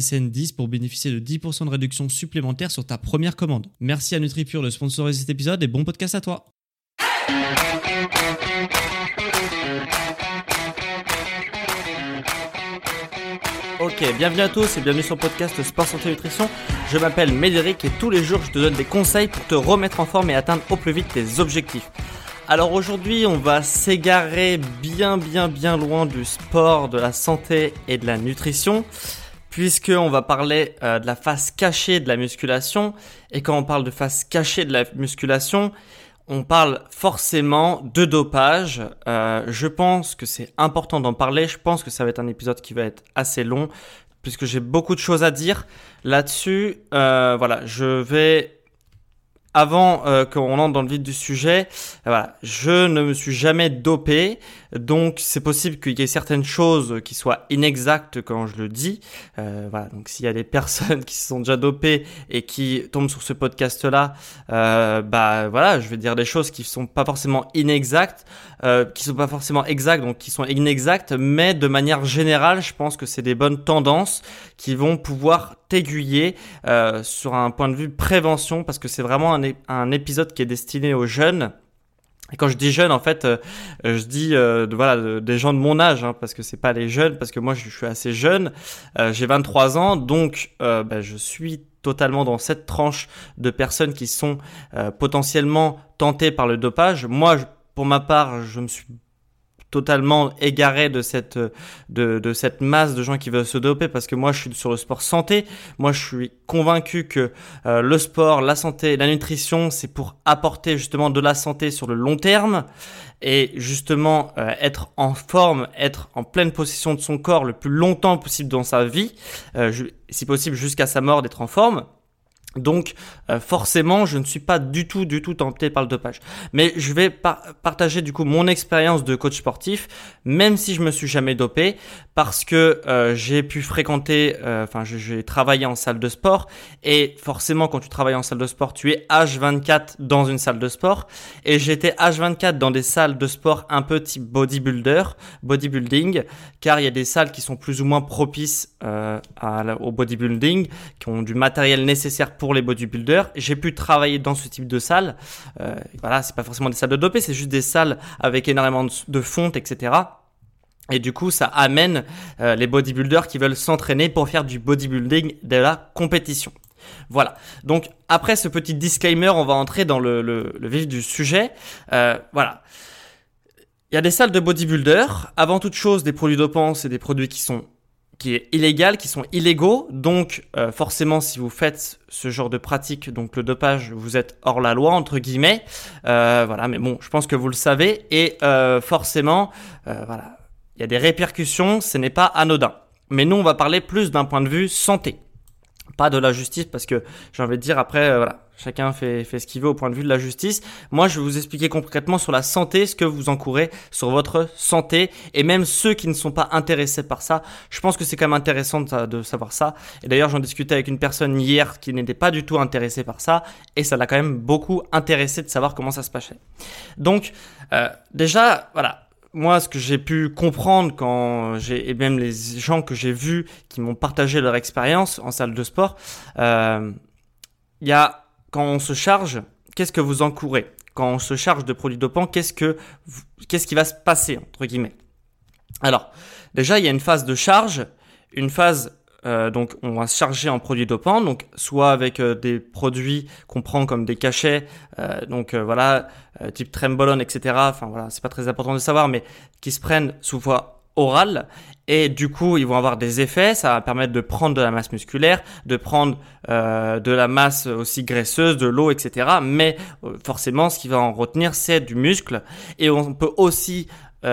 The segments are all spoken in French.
SSN 10 pour bénéficier de 10% de réduction supplémentaire sur ta première commande. Merci à NutriPure de sponsoriser cet épisode et bon podcast à toi. Ok, bienvenue à tous et bienvenue sur le podcast Sport Santé Nutrition. Je m'appelle Médéric et tous les jours je te donne des conseils pour te remettre en forme et atteindre au plus vite tes objectifs. Alors aujourd'hui, on va s'égarer bien bien bien loin du sport, de la santé et de la nutrition puisqu'on va parler euh, de la face cachée de la musculation. Et quand on parle de face cachée de la musculation, on parle forcément de dopage. Euh, je pense que c'est important d'en parler. Je pense que ça va être un épisode qui va être assez long, puisque j'ai beaucoup de choses à dire là-dessus. Euh, voilà, je vais avant euh, qu'on entre dans le vif du sujet, voilà, je ne me suis jamais dopé, donc c'est possible qu'il y ait certaines choses qui soient inexactes quand je le dis. Euh, voilà, donc s'il y a des personnes qui se sont déjà dopées et qui tombent sur ce podcast-là, euh, bah voilà, je vais dire des choses qui sont pas forcément inexactes, euh, qui sont pas forcément exactes, donc qui sont inexactes, mais de manière générale, je pense que c'est des bonnes tendances qui vont pouvoir euh, sur un point de vue prévention, parce que c'est vraiment un, épisode qui est destiné aux jeunes et quand je dis jeune, en fait, euh, je dis euh, voilà des gens de mon âge, hein, parce que c'est pas les jeunes, parce que moi je, suis assez jeune, j'ai 23 ans, donc bah, je suis totalement dans cette tranche de personnes qui sont potentiellement tentées par le dopage. Moi, pour ma part, je me suis totalement égaré de cette, de, de, cette masse de gens qui veulent se doper parce que moi je suis sur le sport santé. Moi je suis convaincu que euh, le sport, la santé, la nutrition, c'est pour apporter justement de la santé sur le long terme et justement euh, être en forme, être en pleine possession de son corps le plus longtemps possible dans sa vie, euh, si possible jusqu'à sa mort d'être en forme. Donc euh, forcément, je ne suis pas du tout, du tout tenté par le dopage. Mais je vais partager du coup mon expérience de coach sportif, même si je me suis jamais dopé, parce que euh, j'ai pu fréquenter, euh, enfin j'ai travaillé en salle de sport, et forcément quand tu travailles en salle de sport, tu es H24 dans une salle de sport, et j'étais H24 dans des salles de sport un peu type bodybuilder, bodybuilding, car il y a des salles qui sont plus ou moins propices au bodybuilding, qui ont du matériel nécessaire pour pour les bodybuilders. J'ai pu travailler dans ce type de salle. Euh, voilà, c'est pas forcément des salles de dopé, c'est juste des salles avec énormément de, fonte, etc. Et du coup, ça amène euh, les bodybuilders qui veulent s'entraîner pour faire du bodybuilding de la compétition. Voilà. Donc après ce petit disclaimer, on va entrer dans le, vif du sujet. Euh, voilà. Il y a des salles de bodybuilders. Avant toute chose, des produits dopants, c'est des produits qui sont qui est illégal, qui sont illégaux. Donc euh, forcément, si vous faites ce genre de pratique, donc le dopage, vous êtes hors la loi entre guillemets. Euh, voilà, mais bon, je pense que vous le savez. Et euh, forcément, voilà, il y a des répercussions. Ce n'est pas anodin. Mais nous, on va parler plus d'un point de vue santé pas de la justice parce que j'ai envie de dire après voilà chacun fait, fait ce qu'il veut au point de vue de la justice. Moi je vais vous expliquer concrètement sur la santé ce que vous encourez sur votre santé. Et même ceux qui ne sont pas intéressés par ça je pense que c'est quand même intéressant de, savoir ça. Et d'ailleurs j'en discutais avec une personne hier qui n'était pas du tout intéressée par ça. Et ça l'a quand même beaucoup intéressé de savoir comment ça se passait. Donc euh, déjà voilà. Moi, ce que j'ai pu comprendre quand j'ai, et même les gens que j'ai vus qui m'ont partagé leur expérience en salle de sport, euh, il y a, quand on se charge, qu'est-ce que vous encourez Quand on se charge de produits dopants, qu'est-ce que, qu'est-ce qui va se passer, entre guillemets Alors, déjà, il y a une phase de charge, une phase euh, donc on va se charger en produits dopants, donc soit avec euh, des produits qu'on prend comme des cachets, euh, donc voilà, type trembolone, etc. Enfin voilà, c'est pas très important de savoir, mais qui se prennent sous voie orale et du coup ils vont avoir des effets, ça va permettre de prendre de la masse musculaire, de prendre de la masse aussi graisseuse, de l'eau, etc. Mais forcément ce qui va en retenir c'est du muscle et on peut aussi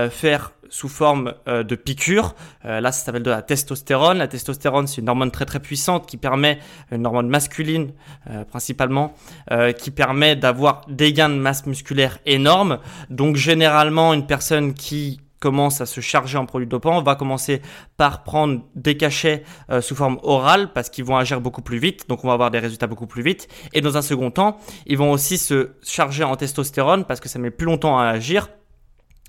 faire sous forme euh, de piqûre. Euh, là, ça s'appelle de la testostérone. La testostérone, c'est une hormone très très puissante qui permet, une hormone masculine euh, principalement, qui permet d'avoir des gains de masse musculaire énormes. Donc généralement, une personne qui commence à se charger en produits dopants va commencer par prendre des cachets sous forme orale parce qu'ils vont agir beaucoup plus vite, donc on va avoir des résultats beaucoup plus vite. Et dans un second temps, ils vont aussi se charger en testostérone parce que ça met plus longtemps à agir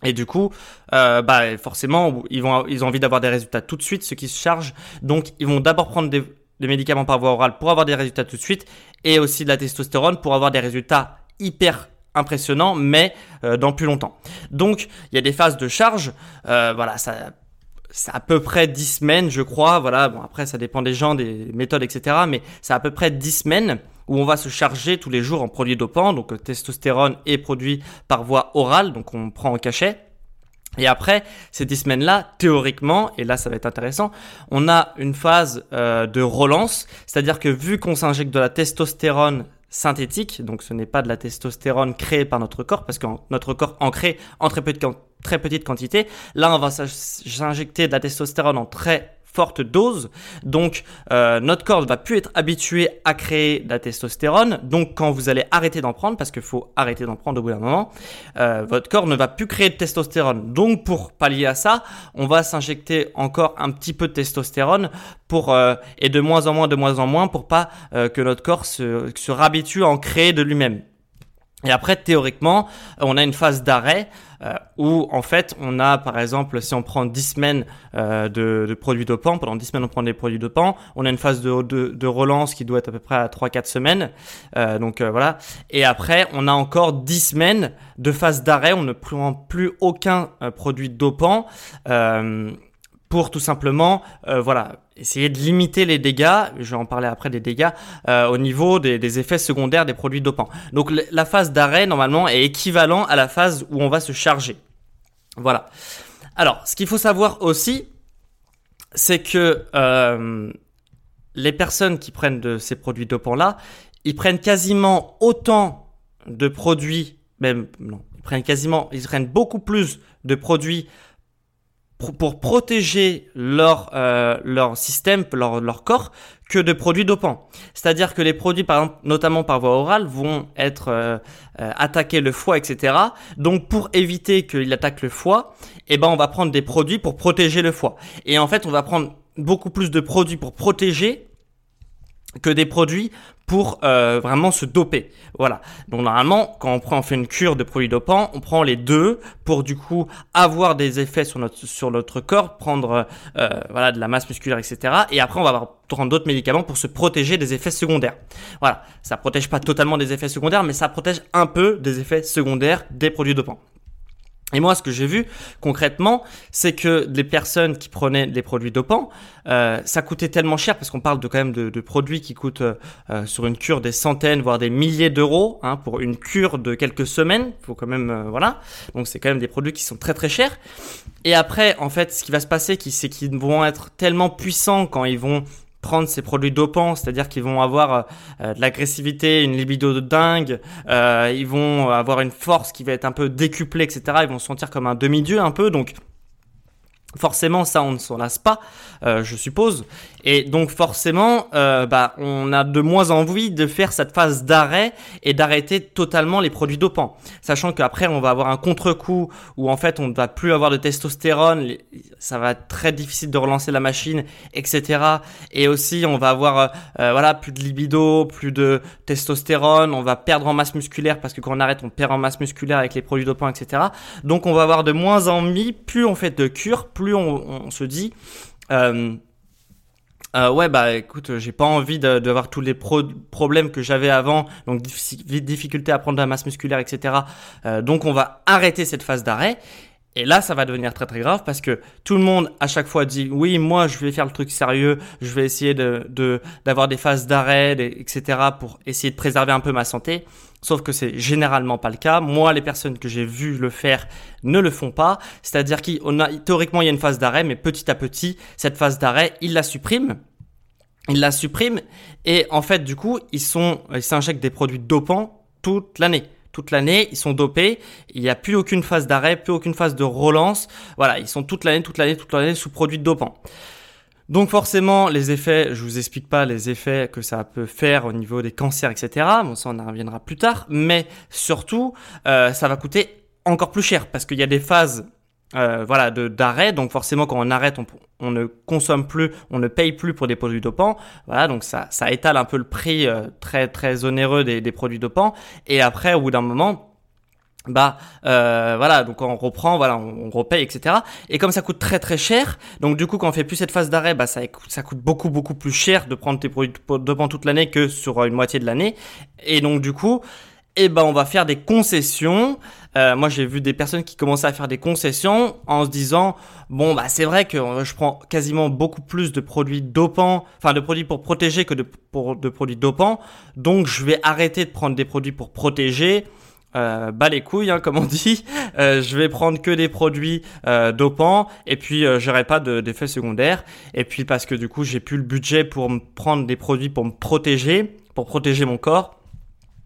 et du coup, euh, bah forcément, ils ont envie d'avoir des résultats tout de suite, ceux qui se chargent. Donc, ils vont d'abord prendre des, médicaments par voie orale pour avoir des résultats tout de suite, et aussi de la testostérone pour avoir des résultats hyper impressionnants, mais euh, dans plus longtemps. Donc, il y a des phases de charge. Euh, voilà, ça c'est à peu près 10 semaines, je crois. Voilà, bon après ça dépend des gens, des méthodes, etc. Mais c'est à peu près 10 semaines où on va se charger tous les jours en produits dopants, donc euh, testostérone est produit par voie orale, donc on prend en cachet. Et après ces 10 semaines-là, théoriquement, et là ça va être intéressant, on a une phase euh, de relance, c'est-à-dire que vu qu'on s'injecte de la testostérone synthétique, donc ce n'est pas de la testostérone créée par notre corps, parce que notre corps en crée en très, très petite quantité, là on va s'injecter de la testostérone en très forte dose. Donc euh, notre corps ne va plus être habitué à créer de la testostérone. Donc quand vous allez arrêter d'en prendre, parce qu'il faut arrêter d'en prendre au bout d'un moment, euh, votre corps ne va plus créer de testostérone. Donc pour pallier à ça, on va s'injecter encore un petit peu de testostérone pour euh, et de moins en moins, de moins en moins, pour pas que notre corps se, se à en créer de lui-même. Et après, théoriquement, on a une phase d'arrêt euh, où, en fait, on a, par exemple, si on prend 10 semaines euh, de, de, produits dopants, pendant 10 semaines, on prend des produits dopants, on a une phase de, de, de relance qui doit être à peu près à 3-4 semaines. Euh, donc, euh, voilà. Et après, on a encore 10 semaines de phase d'arrêt, on ne prend plus aucun euh, produit dopant pour tout simplement, voilà, essayer de limiter les dégâts, je vais en parler après des dégâts, euh, au niveau des, effets secondaires des produits dopants. Donc la phase d'arrêt, normalement, est équivalent à la phase où on va se charger. Voilà. Alors, ce qu'il faut savoir aussi, c'est que euh, les personnes qui prennent de ces produits dopants-là, ils prennent quasiment autant de produits, même non, ils prennent quasiment, ils prennent beaucoup plus de produits pour protéger leur, euh, leur système, leur, leur corps, que de produits dopants. C'est-à-dire que les produits, par exemple, notamment par voie orale, vont être euh, euh, attaquer le foie, etc. Donc, pour éviter qu'il attaque le foie, eh ben, on va prendre des produits pour protéger le foie. Et en fait, on va prendre beaucoup plus de produits pour protéger que des produits pour euh, vraiment se doper. Voilà. Donc normalement, quand on prend, on fait une cure de produits dopants, on prend les deux pour du coup avoir des effets sur notre sur notre corps, prendre euh, voilà de la masse musculaire, etc. Et après, on va prendre d'autres médicaments pour se protéger des effets secondaires. Voilà. Ça protège pas totalement des effets secondaires, mais ça protège un peu des effets secondaires des produits dopants. Et moi, ce que j'ai vu concrètement, c'est que les personnes qui prenaient des produits dopants, euh, ça coûtait tellement cher parce qu'on parle de quand même de, de produits qui coûtent euh, euh, sur une cure des centaines, voire des milliers d'euros hein, pour une cure de quelques semaines. Faut quand même, euh, voilà. Donc c'est quand même des produits qui sont très très chers. Et après, en fait, ce qui va se passer, c'est qu'ils vont être tellement puissants quand ils vont prendre ces produits dopants, c'est-à-dire qu'ils vont avoir euh, euh, de l'agressivité, une libido de dingue, euh, ils vont avoir une force qui va être un peu décuplée, etc. Ils vont se sentir comme un demi-dieu un peu, donc Forcément, ça, on ne s'en lasse pas, euh, je suppose. Et donc, forcément, euh, bah, on a de moins envie de faire cette phase d'arrêt et d'arrêter totalement les produits dopants. Sachant qu'après, on va avoir un contre-coup où, en fait, on ne va plus avoir de testostérone, ça va être très difficile de relancer la machine, etc. Et aussi, on va avoir, euh, voilà, plus de libido, plus de testostérone, on va perdre en masse musculaire parce que quand on arrête, on perd en masse musculaire avec les produits dopants, etc. Donc, on va avoir de moins envie, plus on fait de cure, plus on, se dit, euh, euh, ouais bah écoute, j'ai pas envie d'avoir tous les problèmes que j'avais avant, donc difficulté à prendre de la masse musculaire, etc. Euh, donc on va arrêter cette phase d'arrêt. Et là, ça va devenir très très grave parce que tout le monde à chaque fois dit oui, moi je vais faire le truc sérieux, je vais essayer de d'avoir des phases d'arrêt, etc. pour essayer de préserver un peu ma santé. Sauf que c'est généralement pas le cas. Moi, les personnes que j'ai vues le faire ne le font pas. C'est-à-dire qu'on a théoriquement il y a une phase d'arrêt, mais petit à petit, cette phase d'arrêt, ils la suppriment. Ils la suppriment et en fait, du coup, ils sont, ils s'injectent des produits dopants toute l'année toute l'année, ils sont dopés, il n'y a plus aucune phase d'arrêt, plus aucune phase de relance. Voilà, ils sont toute l'année, toute l'année, toute l'année sous produits dopants. Donc forcément, les effets, je vous explique pas les effets que ça peut faire au niveau des cancers, etc. Bon, ça on en reviendra plus tard. Mais surtout, euh, ça va coûter encore plus cher parce qu'il y a des phases euh, voilà, de d'arrêt. Donc forcément, quand on arrête, on, ne consomme plus, on ne paye plus pour des produits dopants. Voilà, donc ça, ça étale un peu le prix euh, très très onéreux des, des, produits dopants. Et après, au bout d'un moment, bah euh, voilà, donc on reprend, voilà, on, repaye, etc. Et comme ça coûte très très cher, donc du coup quand on fait plus cette phase d'arrêt, bah ça, ça coûte beaucoup beaucoup plus cher de prendre tes produits dopants toute l'année que sur une moitié de l'année. Et donc du coup, eh ben on va faire des concessions. Euh, moi j'ai vu des personnes qui commençaient à faire des concessions en se disant bon bah c'est vrai que euh, je prends quasiment beaucoup plus de produits dopants, enfin de produits pour protéger que de, pour, de produits dopants, donc je vais arrêter de prendre des produits pour protéger. Euh, bas les couilles, hein, comme on dit. Euh, je vais prendre que des produits euh, dopants et puis euh, j'aurai pas d'effets secondaires. Et puis parce que du coup j'ai plus le budget pour me prendre des produits pour me protéger, pour protéger mon corps.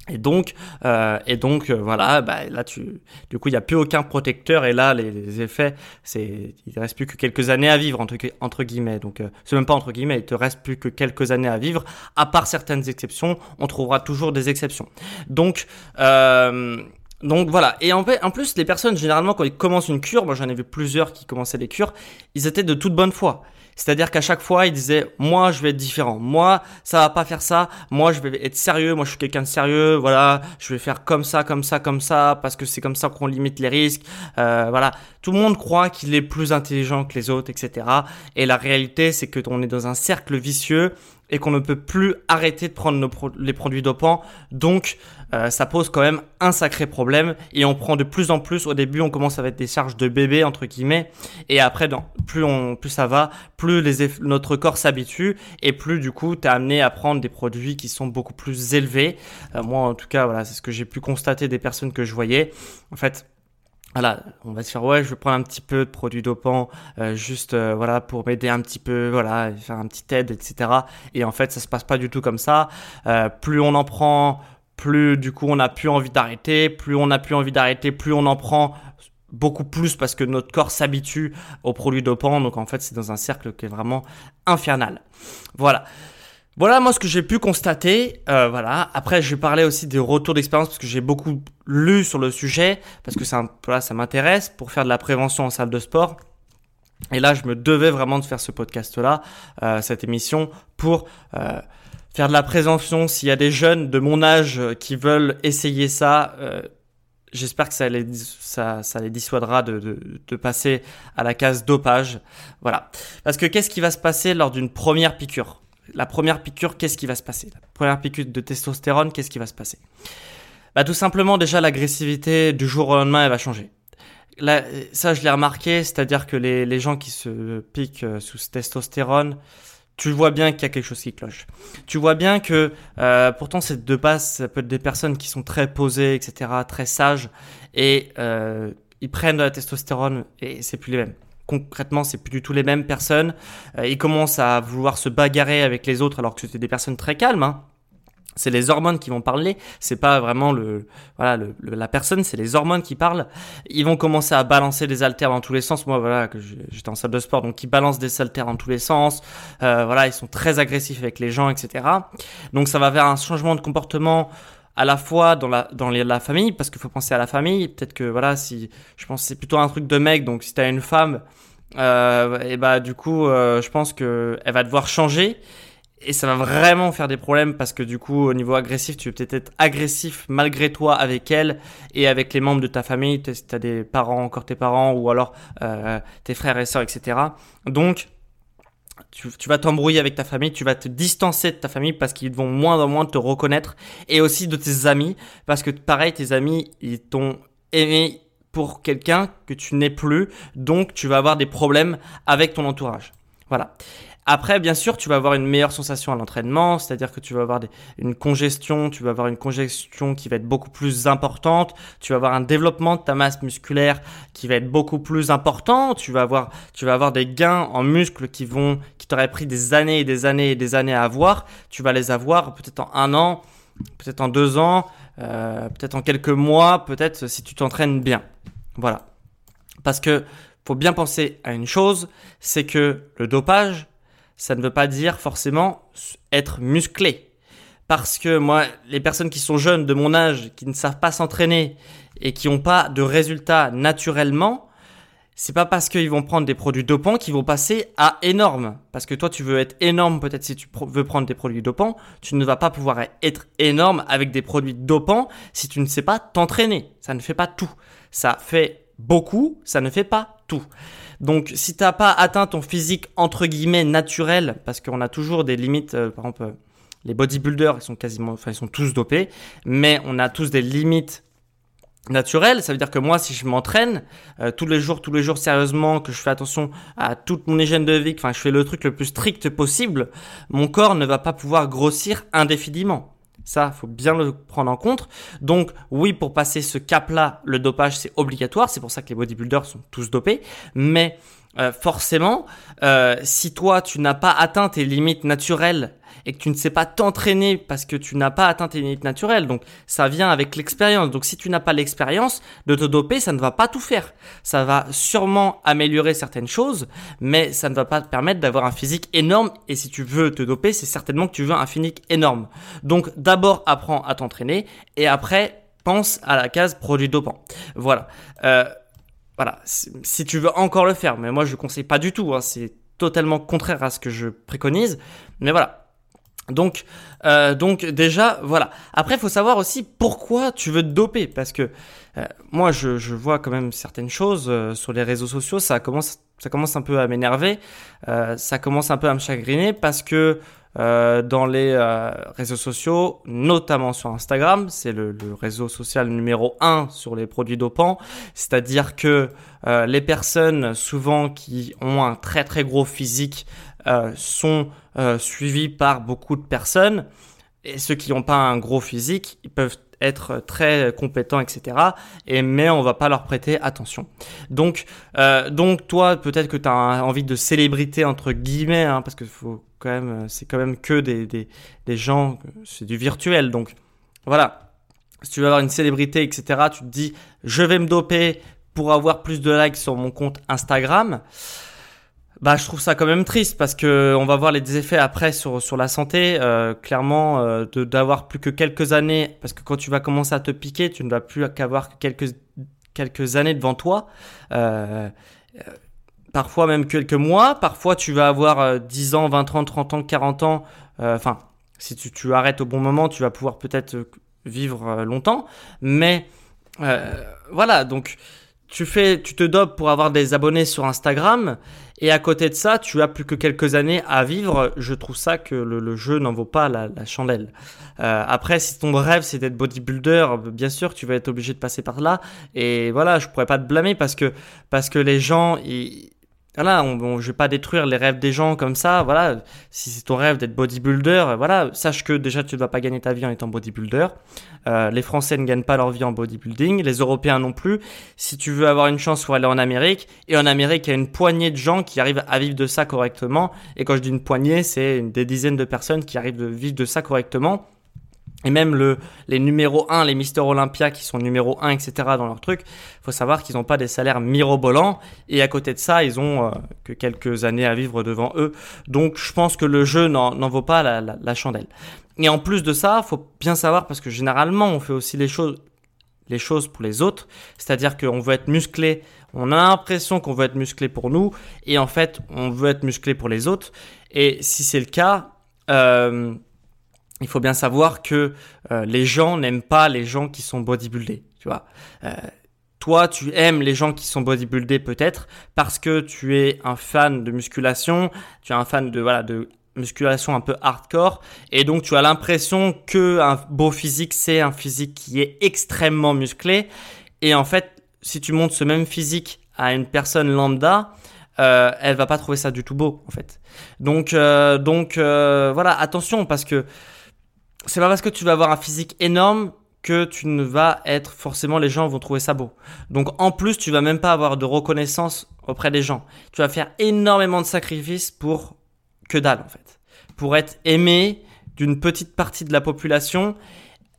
Et donc, euh, et donc euh, voilà, bah, là tu, du coup il n'y a plus aucun protecteur et là les, les effets, c'est, il reste plus que quelques années à vivre entre, guillemets. Donc euh, c'est même pas entre guillemets, il te reste plus que quelques années à vivre. À part certaines exceptions, on trouvera toujours des exceptions. Donc euh, donc voilà. Et en, fait, en plus, les personnes, généralement, quand ils commencent une cure, moi j'en ai vu plusieurs qui commençaient des cures, ils étaient de toute bonne foi. C'est-à-dire qu'à chaque fois, ils disaient, moi je vais être différent. Moi, ça va pas faire ça. Moi, je vais être sérieux. Moi, je suis quelqu'un de sérieux. Voilà, je vais faire comme ça, comme ça, comme ça, parce que c'est comme ça qu'on limite les risques. Euh, voilà. Tout le monde croit qu'il est plus intelligent que les autres, etc. Et la réalité, c'est que on est dans un cercle vicieux et qu'on ne peut plus arrêter de prendre nos les produits dopants. Donc, euh, ça pose quand même un sacré problème et on prend de plus en plus. Au début, on commence avec des charges de bébé entre guillemets, et après, plus on, plus ça va, plus notre corps s'habitue et plus du coup, t'es amené à prendre des produits qui sont beaucoup plus élevés. Euh, moi, en tout cas, voilà, c'est ce que j'ai pu constater des personnes que je voyais. En fait, voilà, on va se faire ouais, je vais prendre un petit peu de produits dopants, euh, juste voilà pour m'aider un petit peu, voilà, faire un petit aide, etc. Et en fait, ça se passe pas du tout comme ça. Plus on en prend, plus du coup on n'a plus envie d'arrêter, plus on n'a plus envie d'arrêter, plus on en prend beaucoup plus parce que notre corps s'habitue aux produits dopants. Donc en fait, c'est dans un cercle qui est vraiment infernal. Voilà. Voilà moi ce que j'ai pu constater. Euh, voilà. Après, je vais parler aussi des retours d'expérience parce que j'ai beaucoup lu sur le sujet parce que ça, ça m'intéresse pour faire de la prévention en salle de sport. Et là, je me devais vraiment de faire ce podcast-là, euh, cette émission, pour euh, faire de la prévention. S'il y a des jeunes de mon âge qui veulent essayer ça, euh, j'espère que ça les, dissuadera de, passer à la case dopage. Voilà. Parce que qu'est-ce qui va se passer lors d'une première piqûre? La première piqûre, qu'est-ce qui va se passer? La première piqûre de testostérone, qu'est-ce qui va se passer? Bah, Tout simplement, déjà, l'agressivité du jour au lendemain, elle va changer. Ça, je l'ai remarqué, c'est-à-dire que les, les, gens qui se piquent euh, sous testostérone, tu vois bien qu'il y a quelque chose qui cloche. Tu vois bien que euh, pourtant c'est de base, ça peut être des personnes qui sont très posées, etc., très sages, et euh, ils prennent de la testostérone et c'est plus les mêmes concrètement, c'est plus du tout les mêmes personnes. Euh, ils commencent à vouloir se bagarrer avec les autres alors que c'était des personnes très calmes. Hein. C'est les hormones qui vont parler, c'est pas vraiment le voilà le, la personne, c'est les hormones qui parlent. Ils vont commencer à balancer des haltères dans tous les sens. Moi voilà que j'étais en salle de sport, donc ils balancent des haltères dans tous les sens. Euh, voilà, ils sont très agressifs avec les gens, etc. Donc ça va vers un changement de comportement à la fois dans la dans la famille parce qu'il faut penser à la famille peut-être que voilà si je pense c'est plutôt un truc de mec donc si t'as une femme euh, et bah du coup euh, je pense que elle va devoir changer et ça va vraiment faire des problèmes parce que du coup au niveau agressif tu vas peut-être être agressif malgré toi avec elle et avec les membres de ta famille si t'as des parents encore tes parents ou alors euh, tes frères et sœurs etc donc tu, tu, vas t'embrouiller avec ta famille, tu vas te distancer de ta famille parce qu'ils vont moins en moins te reconnaître et aussi de tes amis parce que pareil, tes amis, ils t'ont aimé pour quelqu'un que tu n'es plus, donc tu vas avoir des problèmes avec ton entourage. Voilà. Après, bien sûr, tu vas avoir une meilleure sensation à l'entraînement, c'est-à-dire que tu vas avoir une congestion, tu vas avoir une congestion qui va être beaucoup plus importante, tu vas avoir un développement de ta masse musculaire qui va être beaucoup plus important, tu vas avoir, tu vas avoir des gains en muscles qui vont, qui t'auraient pris des années et des années et des années à avoir, tu vas les avoir peut-être en un an, peut-être en deux ans, euh, peut-être en quelques mois, peut-être si tu t'entraînes bien. Voilà. Parce que faut bien penser à une chose, c'est que le dopage, ça ne veut pas dire forcément être musclé. Parce que moi, les personnes qui sont jeunes de mon âge, qui ne savent pas s'entraîner et qui n'ont pas de résultats naturellement, c'est pas parce qu'ils vont prendre des produits dopants qu'ils vont passer à énorme. Parce que toi, tu veux être énorme, peut-être si tu veux prendre des produits dopants, tu ne vas pas pouvoir être énorme avec des produits dopants si tu ne sais pas t'entraîner. Ça ne fait pas tout. Ça fait beaucoup, ça ne fait pas tout. Donc, si t'as pas atteint ton physique entre guillemets naturel, parce qu'on a toujours des limites, euh, par exemple, euh, les bodybuilders, ils sont quasiment, enfin, ils sont tous dopés, mais on a tous des limites naturelles. Ça veut dire que moi, si je m'entraîne euh, tous les jours, tous les jours sérieusement, que je fais attention à toute mon hygiène de vie, enfin, je fais le truc le plus strict possible, mon corps ne va pas pouvoir grossir indéfiniment. Ça, faut bien le prendre en compte. Donc, oui, pour passer ce cap-là, le dopage, c'est obligatoire. C'est pour ça que les bodybuilders sont tous dopés. Mais euh, forcément, euh, si toi, tu n'as pas atteint tes limites naturelles et que tu ne sais pas t'entraîner parce que tu n'as pas atteint tes limites naturelles. Donc ça vient avec l'expérience. Donc si tu n'as pas l'expérience de te doper, ça ne va pas tout faire. Ça va sûrement améliorer certaines choses, mais ça ne va pas te permettre d'avoir un physique énorme. Et si tu veux te doper, c'est certainement que tu veux un physique énorme. Donc d'abord apprends à t'entraîner et après pense à la case produit dopant. Voilà. Euh, voilà, si tu veux encore le faire, mais moi je ne conseille pas du tout, hein. c'est totalement contraire à ce que je préconise, mais voilà, donc, euh, donc déjà, voilà. Après, il faut savoir aussi pourquoi tu veux te doper, parce que euh, moi, je, je, vois quand même certaines choses euh, sur les réseaux sociaux. Ça commence, ça commence un peu à m'énerver, euh, ça commence un peu à me chagriner, parce que dans les réseaux sociaux, notamment sur Instagram, c'est le, le, réseau social numéro un sur les produits dopants. C'est-à-dire que les personnes, souvent qui ont un très très gros physique, sont euh, suivis par beaucoup de personnes. Et ceux qui n'ont pas un gros physique, ils peuvent être très compétents, etc. Et mais on va pas leur prêter attention. Donc, euh, donc toi, peut-être que tu as envie de célébrité entre guillemets, hein, parce que faut quand même, euh, c'est quand même que des, des, des gens, c'est du virtuel. Donc voilà, si tu veux avoir une célébrité, etc. Tu te dis, je vais me doper pour avoir plus de likes sur mon compte Instagram. Bah, je trouve ça quand même triste parce que on va voir les effets après sur sur la santé. Euh, clairement, euh, d'avoir plus que quelques années, parce que quand tu vas commencer à te piquer, tu ne vas plus qu'avoir quelques quelques années devant toi. Euh, parfois même quelques mois. Parfois, tu vas avoir 10 ans, 20 ans, 30 ans, 40 ans. Enfin, si tu, tu arrêtes au bon moment, tu vas pouvoir peut-être vivre longtemps. Mais voilà, donc tu fais, tu te dopes pour avoir des abonnés sur Instagram et à côté de ça, tu as plus que quelques années à vivre. Je trouve ça que le, jeu n'en vaut pas la, chandelle. Euh, après, si ton rêve c'est d'être bodybuilder, bien sûr, tu vas être obligé de passer par là. Et voilà, je pourrais pas te blâmer parce que parce que les gens, ils, voilà, on, je vais pas détruire les rêves des gens comme ça. Voilà, si c'est ton rêve d'être bodybuilder, voilà, sache que déjà tu ne vas pas gagner ta vie en étant bodybuilder. Euh, les Français ne gagnent pas leur vie en bodybuilding, les Européens non plus. Si tu veux avoir une chance, faut aller en Amérique. Et en Amérique, il y a une poignée de gens qui arrivent à vivre de ça correctement. Et quand je dis une poignée, c'est des dizaines de personnes qui arrivent de vivre de ça correctement. Et même le, les numéros 1, les Mister Olympia qui sont numéro 1, etc. dans leur truc, faut savoir qu'ils n'ont pas des salaires mirobolants. Et à côté de ça, ils ont euh, que quelques années à vivre devant eux. Donc je pense que le jeu n'en vaut pas la, chandelle. Et en plus de ça, faut bien savoir, parce que généralement on fait aussi les choses, les choses pour les autres. C'est-à-dire qu'on veut être musclé, on a l'impression qu'on veut être musclé pour nous. Et en fait, on veut être musclé pour les autres. Et si c'est le cas... Euh, il faut bien savoir que euh, les gens n'aiment pas les gens qui sont bodybuildés, tu vois. Euh, toi, tu aimes les gens qui sont bodybuildés peut-être parce que tu es un fan de musculation, tu es un fan de voilà de musculation un peu hardcore et donc tu as l'impression que un beau physique c'est un physique qui est extrêmement musclé et en fait si tu montres ce même physique à une personne lambda, euh, elle va pas trouver ça du tout beau en fait. Donc euh, donc euh, voilà, attention parce que c'est pas parce que tu vas avoir un physique énorme que tu ne vas être forcément les gens vont trouver ça beau. Donc en plus, tu vas même pas avoir de reconnaissance auprès des gens. Tu vas faire énormément de sacrifices pour que dalle en fait. Pour être aimé d'une petite partie de la population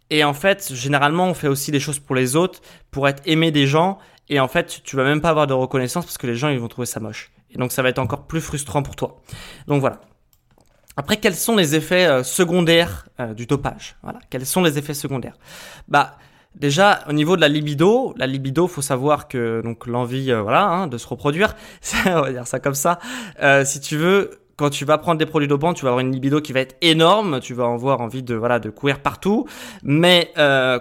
et en fait, généralement, on fait aussi des choses pour les autres, pour être aimé des gens et en fait, tu vas même pas avoir de reconnaissance parce que les gens, ils vont trouver ça moche. Et donc, ça va être encore plus frustrant pour toi. Donc voilà. Après, quels sont les effets euh, secondaires euh, du dopage? Voilà. Quels sont les effets secondaires? Bah, déjà au niveau de la libido, la libido, faut savoir que donc l'envie, euh, voilà, hein, de se reproduire, on va dire ça comme ça. si tu veux, quand tu vas prendre des produits dopants, tu vas avoir une libido qui va être énorme, tu vas avoir envie de voilà de courir partout. Mais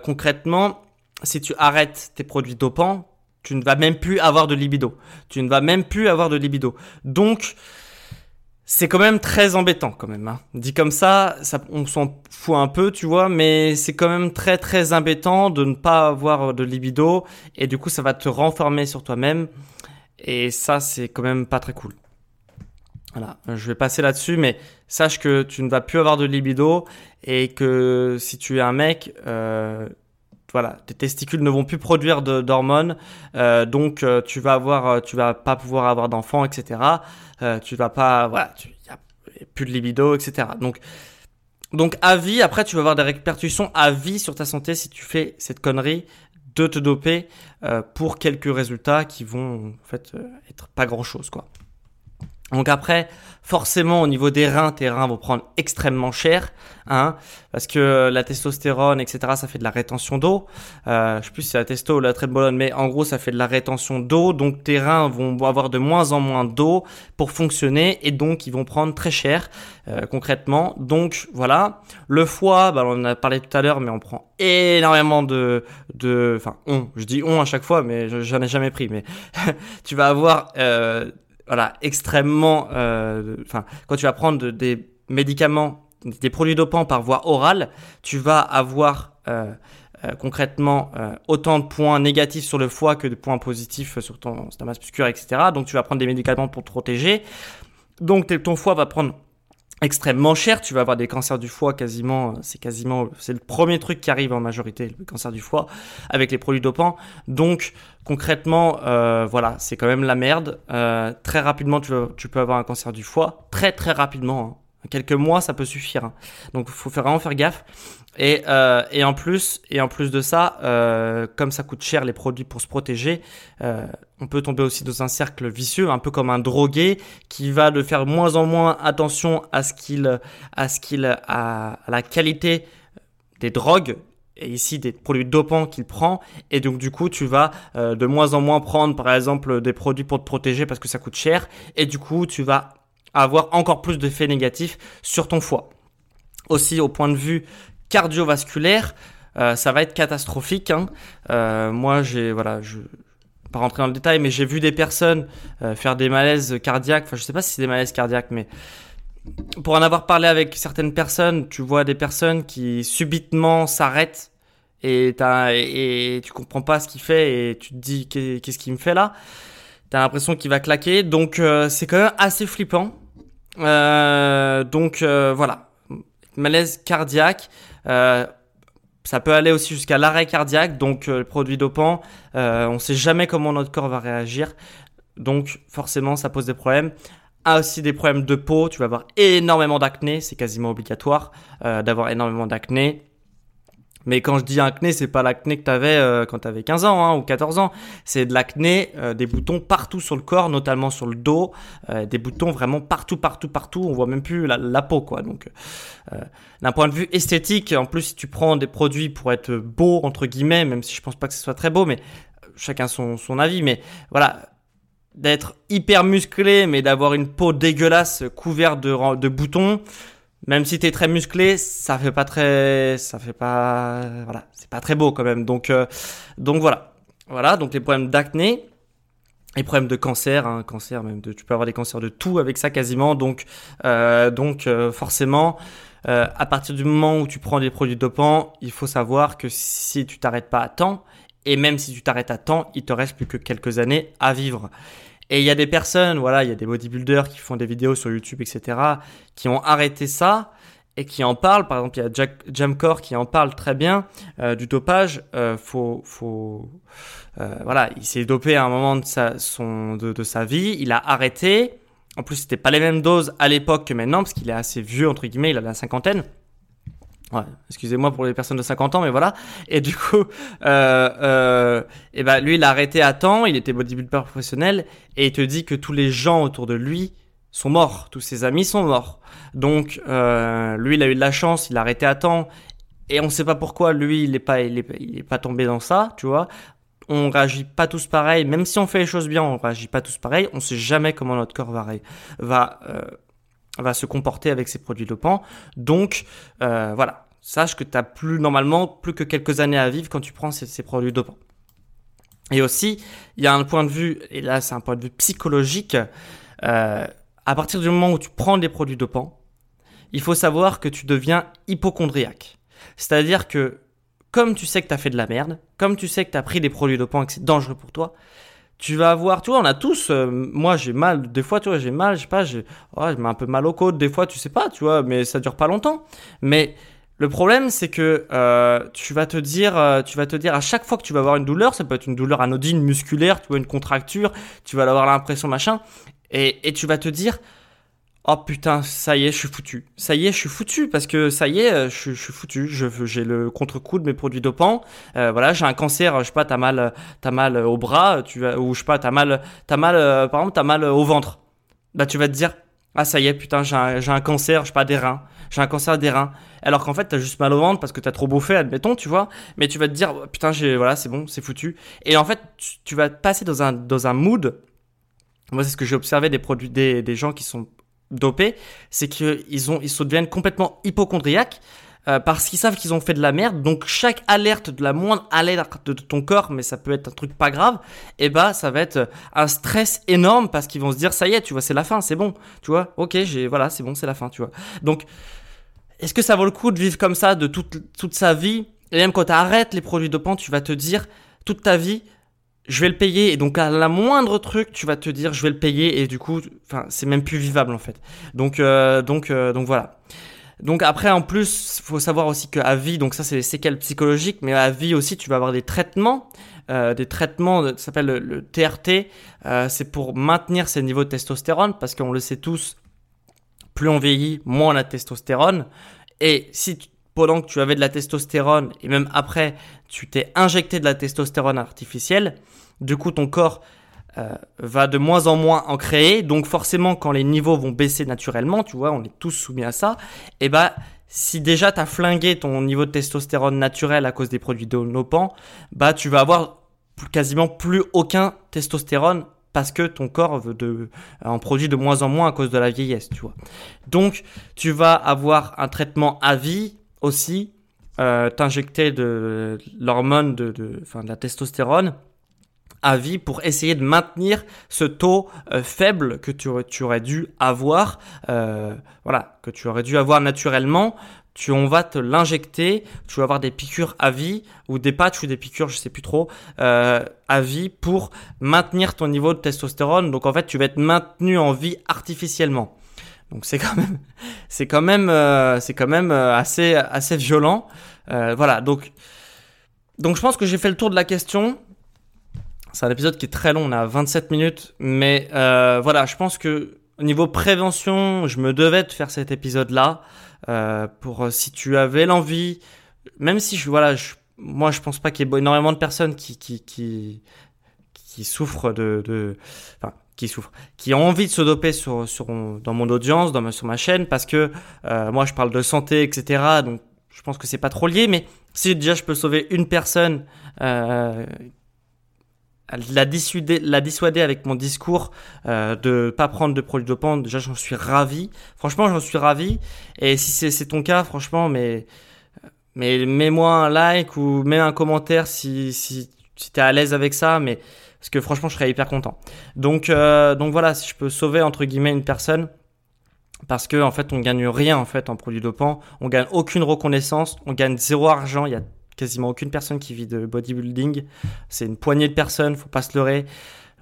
concrètement, si tu arrêtes tes produits dopants, tu ne vas même plus avoir de libido. Tu ne vas même plus avoir de libido. Donc, c'est quand même très embêtant quand même. Hein. Dit comme ça, ça on s'en fout un peu, tu vois, mais c'est quand même très très embêtant de ne pas avoir de libido et du coup ça va te renfermer sur toi-même et ça c'est quand même pas très cool. Voilà, je vais passer là-dessus, mais sache que tu ne vas plus avoir de libido et que si tu es un mec, euh, voilà, tes testicules ne vont plus produire d'hormones, euh, donc euh, tu vas avoir, euh, tu vas pas pouvoir avoir d'enfants, etc. tu vas pas, voilà, tu y a plus de libido, etc. Donc donc à vie, après tu vas avoir des répercussions à vie sur ta santé si tu fais cette connerie de te doper pour quelques résultats qui vont en fait être pas grand chose quoi. Donc après, forcément au niveau des reins, tes reins vont prendre extrêmement cher, hein, parce que la testostérone, etc., ça fait de la rétention d'eau. Euh, je sais plus si c'est la testo ou la trébolone, mais en gros, ça fait de la rétention d'eau, donc tes reins vont avoir de moins en moins d'eau pour fonctionner, et donc ils vont prendre très cher euh, concrètement. Donc voilà, le foie, bah, on en a parlé tout à l'heure, mais on prend énormément de, de, enfin on, je dis on à chaque fois, mais j'en ai jamais pris, mais tu vas avoir euh, voilà, extrêmement. Euh, enfin, quand tu vas prendre des médicaments, des produits dopants par voie orale, tu vas avoir euh, euh, concrètement autant de points négatifs sur le foie que de points positifs sur ton, ta masse etc. Donc, tu vas prendre des médicaments pour te protéger. Donc, ton foie va prendre extrêmement cher. Tu vas avoir des cancers du foie quasiment, c'est quasiment, c'est le premier truc qui arrive en majorité, le cancer du foie, avec les produits dopants. Donc concrètement, euh, voilà, c'est quand même la merde. Euh, très rapidement, tu, peux avoir un cancer du foie, très très rapidement. Hein. Quelques mois, ça peut suffire. Hein. Donc, faut vraiment faire gaffe. Et, euh, et, en plus, et en plus de ça, euh, comme ça coûte cher les produits pour se protéger, euh, on peut tomber aussi dans un cercle vicieux, un peu comme un drogué qui va de faire moins en moins attention à ce qu'il, à ce qu'il, à, la qualité des drogues et ici des produits dopants qu'il prend et donc du coup tu vas de moins en moins prendre par exemple des produits pour te protéger parce que ça coûte cher et du coup tu vas avoir encore plus d'effets négatifs sur ton foie. Aussi au point de vue cardiovasculaire, euh, ça va être catastrophique. Hein. Euh, moi, j'ai voilà, je pas rentrer dans le détail, mais j'ai vu des personnes euh, faire des malaises cardiaques. Enfin, je sais pas si c'est des malaises cardiaques, mais pour en avoir parlé avec certaines personnes, tu vois des personnes qui subitement s'arrêtent et, et, et tu comprends pas ce qu'il fait et tu te dis qu'est-ce qu'il me fait là? T'as l'impression qu'il va claquer, donc c'est quand même assez flippant. Donc voilà, malaise cardiaque. Euh, ça peut aller aussi jusqu'à l'arrêt cardiaque, donc le produit dopant, on ne sait jamais comment notre corps va réagir, donc forcément ça pose des problèmes. A aussi des problèmes de peau, tu vas avoir énormément d'acné, c'est quasiment obligatoire d'avoir énormément d'acné. Mais quand je dis acné, c'est pas l'acné que tu avais euh, quand tu avais 15 ans hein, ou 14 ans. C'est de l'acné, euh, des boutons partout sur le corps, notamment sur le dos, euh, des boutons vraiment partout, partout, partout. On voit même plus la, peau, quoi. Donc, d'un point de vue esthétique, en plus, si tu prends des produits pour être beau entre guillemets, même si je pense pas que ce soit très beau, mais chacun son, avis. Mais voilà, d'être hyper musclé, mais d'avoir une peau dégueulasse couverte de boutons même si t'es très musclé, ça fait pas très, ça fait pas, voilà, c'est pas très beau quand même. Donc, euh, donc voilà, voilà. Donc les problèmes d'acné, les problèmes de cancer, hein, cancer même, de, tu peux avoir des cancers de tout avec ça quasiment. Donc, euh, donc euh, forcément, à partir du moment où tu prends des produits dopants, il faut savoir que si tu t'arrêtes pas à temps Et même si tu t'arrêtes à temps, il te reste plus que quelques années à vivre. Et il y a des personnes, voilà, il y a des bodybuilders qui font des vidéos sur YouTube, etc., qui ont arrêté ça et qui en parlent. Par exemple, il y a Jack, Jamcore qui en parle très bien euh, du dopage. Euh, faut, faut, euh, voilà, il s'est dopé à un moment de sa, de sa vie. Il a arrêté. En plus, c'était pas les mêmes doses à l'époque que maintenant, parce qu'il est assez vieux entre guillemets. Il a la cinquantaine. Ouais, excusez-moi pour les personnes de 50 ans, mais voilà. Et du coup, euh, euh, et ben lui, il a arrêté à temps. Il était bodybuilder professionnel et il te dit que tous les gens autour de lui sont morts, tous ses amis sont morts. Donc euh, lui, il a eu de la chance, il a arrêté à temps. Et on ne sait pas pourquoi lui, il n'est pas, il il est pas tombé dans ça, tu vois. On réagit pas tous pareil, même si on fait les choses bien, on réagit pas tous pareil. On sait jamais comment notre corps va va euh, va se comporter avec ces produits dopants. Donc euh, voilà, sache que tu as plus normalement plus que quelques années à vivre quand tu prends ces, ces produits dopants. Et aussi, il y a un point de vue, et là c'est un point de vue psychologique, euh, à partir du moment où tu prends des produits dopants, il faut savoir que tu deviens hypochondriaque. C'est-à-dire que comme tu sais que tu as fait de la merde, comme tu sais que tu as pris des produits dopants et que c'est dangereux pour toi, tu vas avoir, tu vois, on a tous, euh, moi j'ai mal, des fois, tu vois, j'ai mal, je sais pas, j'ai oh, un peu mal aux côtes, des fois, tu sais pas, tu vois, mais ça dure pas longtemps. Mais le problème, c'est que euh, tu vas te dire, euh, tu vas te dire à chaque fois que tu vas avoir une douleur, ça peut être une douleur anodine, musculaire, tu vois, une contracture, tu vas avoir l'impression machin, et, et tu vas te dire, oh putain, ça y est, je suis foutu. Ça y est, je suis foutu parce que ça y est, euh, je, suis foutu. J'ai le contre-coup de mes produits dopants. Euh, voilà, j'ai un cancer, je sais pas, t'as mal, t'as mal au bras, tu ou je sais pas, t'as mal, euh, par exemple, t'as mal au ventre. Bah tu vas te dire, ah ça y est, putain, j'ai un, cancer, je sais pas, des reins. J'ai un cancer des reins. Alors qu'en fait, t'as juste mal au ventre parce que t'as trop bouffé, admettons, tu vois. Mais tu vas te dire, oh, putain, j'ai, voilà, c'est bon, c'est foutu. Et en fait, tu, tu vas passer dans un, mood. Moi, c'est ce que j'ai observé des produits, des gens qui sont dopés, c'est qu'ils ils se deviennent complètement hypochondriaques euh, parce qu'ils savent qu'ils ont fait de la merde. Donc chaque alerte, de la moindre alerte de ton corps, mais ça peut être un truc pas grave, et eh bah ça va être un stress énorme parce qu'ils vont se dire ça y est, tu vois, c'est la fin, c'est bon, tu vois, ok, j'ai, voilà, c'est bon, c'est la fin, tu vois. Donc est-ce que ça vaut le coup de vivre comme ça de toute, toute sa vie? Et même quand tu arrêtes les produits dopants, tu vas te dire toute ta vie, je vais le payer et donc à la moindre truc tu vas te dire je vais le payer et du coup enfin c'est même plus vivable en fait. Donc euh, donc euh, donc voilà. Donc après en plus faut savoir aussi qu'à vie donc ça c'est les séquelles psychologiques mais à vie aussi tu vas avoir des traitements euh, des traitements ça s'appelle le, TRT c'est pour maintenir ces niveaux de testostérone parce qu'on le sait tous plus on vieillit moins on a testostérone. Et si pendant que tu avais de la testostérone et même après tu t'es injecté de la testostérone artificielle, du coup ton corps euh, va de moins en moins en créer, donc forcément quand les niveaux vont baisser naturellement, tu vois, on est tous soumis à ça, et bah si déjà tu as flingué ton niveau de testostérone naturel à cause des produits dopants, bah tu vas avoir quasiment plus aucun testostérone parce que ton corps veut de, en produit de moins en moins à cause de la vieillesse, tu vois. Donc, tu vas avoir un traitement à vie aussi euh, t'injecter de, l'hormone de, la testostérone à vie pour essayer de maintenir ce taux euh, faible que tu, aurais dû avoir, euh, voilà, que tu aurais dû avoir naturellement. Tu, on va te l'injecter, tu vas avoir des piqûres à vie ou des patchs ou des piqûres, je sais plus trop, à vie pour maintenir ton niveau de testostérone. Donc en fait, tu vas être maintenu en vie artificiellement. Donc c'est quand même, c'est quand même, euh, c'est quand même euh, assez, assez violent. Euh, voilà. Donc, donc je pense que j'ai fait le tour de la question. C'est un épisode qui est très long, on a 27 minutes, mais voilà, je pense que au niveau prévention, je me devais de faire cet épisode-là pour si tu avais l'envie, même si je voilà, je, moi je pense pas qu'il y ait énormément de personnes qui qui qui, qui souffrent de, de enfin, qui souffrent, qui ont envie de se doper sur, sur dans mon audience, dans ma, sur ma chaîne, parce que euh, moi je parle de santé, etc. Donc je pense que c'est pas trop lié, mais si déjà je peux sauver une personne, euh, la dissuader, la dissuader avec mon discours euh, de pas prendre de produits dopants, déjà j'en suis ravi. Franchement, j'en suis ravi. Et si c'est ton cas, franchement, mais mais mets-moi un like ou mets un commentaire si si si t'es à l'aise avec ça, mais parce que franchement, je serais hyper content. Donc, euh, donc voilà, si je peux sauver entre guillemets une personne, parce que en fait, on gagne rien en fait en produits dopants, on gagne aucune reconnaissance, on gagne zéro argent. Il y a quasiment aucune personne qui vit de bodybuilding. C'est une poignée de personnes, faut pas se leurrer.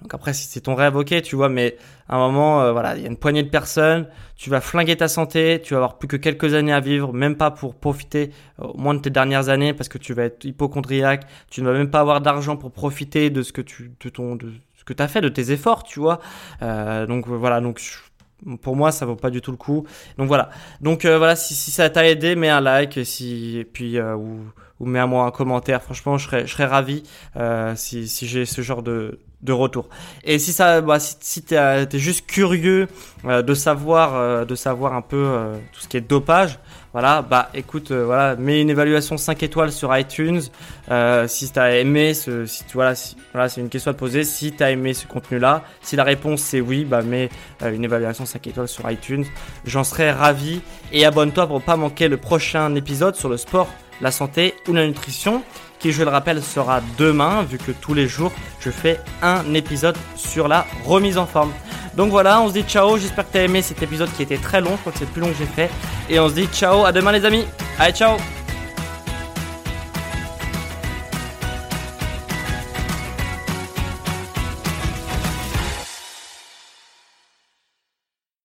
Donc après, si c'est ton rêve, ok, tu vois, mais à un moment, euh, voilà, il y a une poignée de personnes, tu vas flinguer ta santé, tu vas avoir plus que quelques années à vivre, même pas pour profiter euh, au moins de tes dernières années, parce que tu vas être hypochondriaque, tu ne vas même pas avoir d'argent pour profiter de ce que tu, de ton, de ce que as fait, de tes efforts, tu vois. Euh, donc voilà, donc pour moi ça vaut pas du tout le coup donc voilà donc voilà si, si ça t'a aidé mets un like si et puis ou, ou mets à moi un commentaire franchement je serais je serais ravi si si j'ai ce genre de de retour. Et si ça, bah, si, si t'es juste curieux euh, de savoir, euh, de savoir un peu euh, tout ce qui est dopage, voilà, bah écoute, voilà, mets une évaluation 5 étoiles sur iTunes. si t'as aimé ce, si voilà, voilà, c'est une question à te poser. Si t'as aimé ce contenu-là, si la réponse c'est oui, bah mets une évaluation 5 étoiles sur iTunes. J'en serais ravi. Et abonne-toi pour pas manquer le prochain épisode sur le sport, la santé ou la nutrition qui je le rappelle sera demain vu que tous les jours je fais un épisode sur la remise en forme. Donc voilà, on se dit ciao, j'espère que tu as aimé cet épisode qui était très long, je crois que c'est le plus long que j'ai fait. Et on se dit ciao, à demain les amis. Allez ciao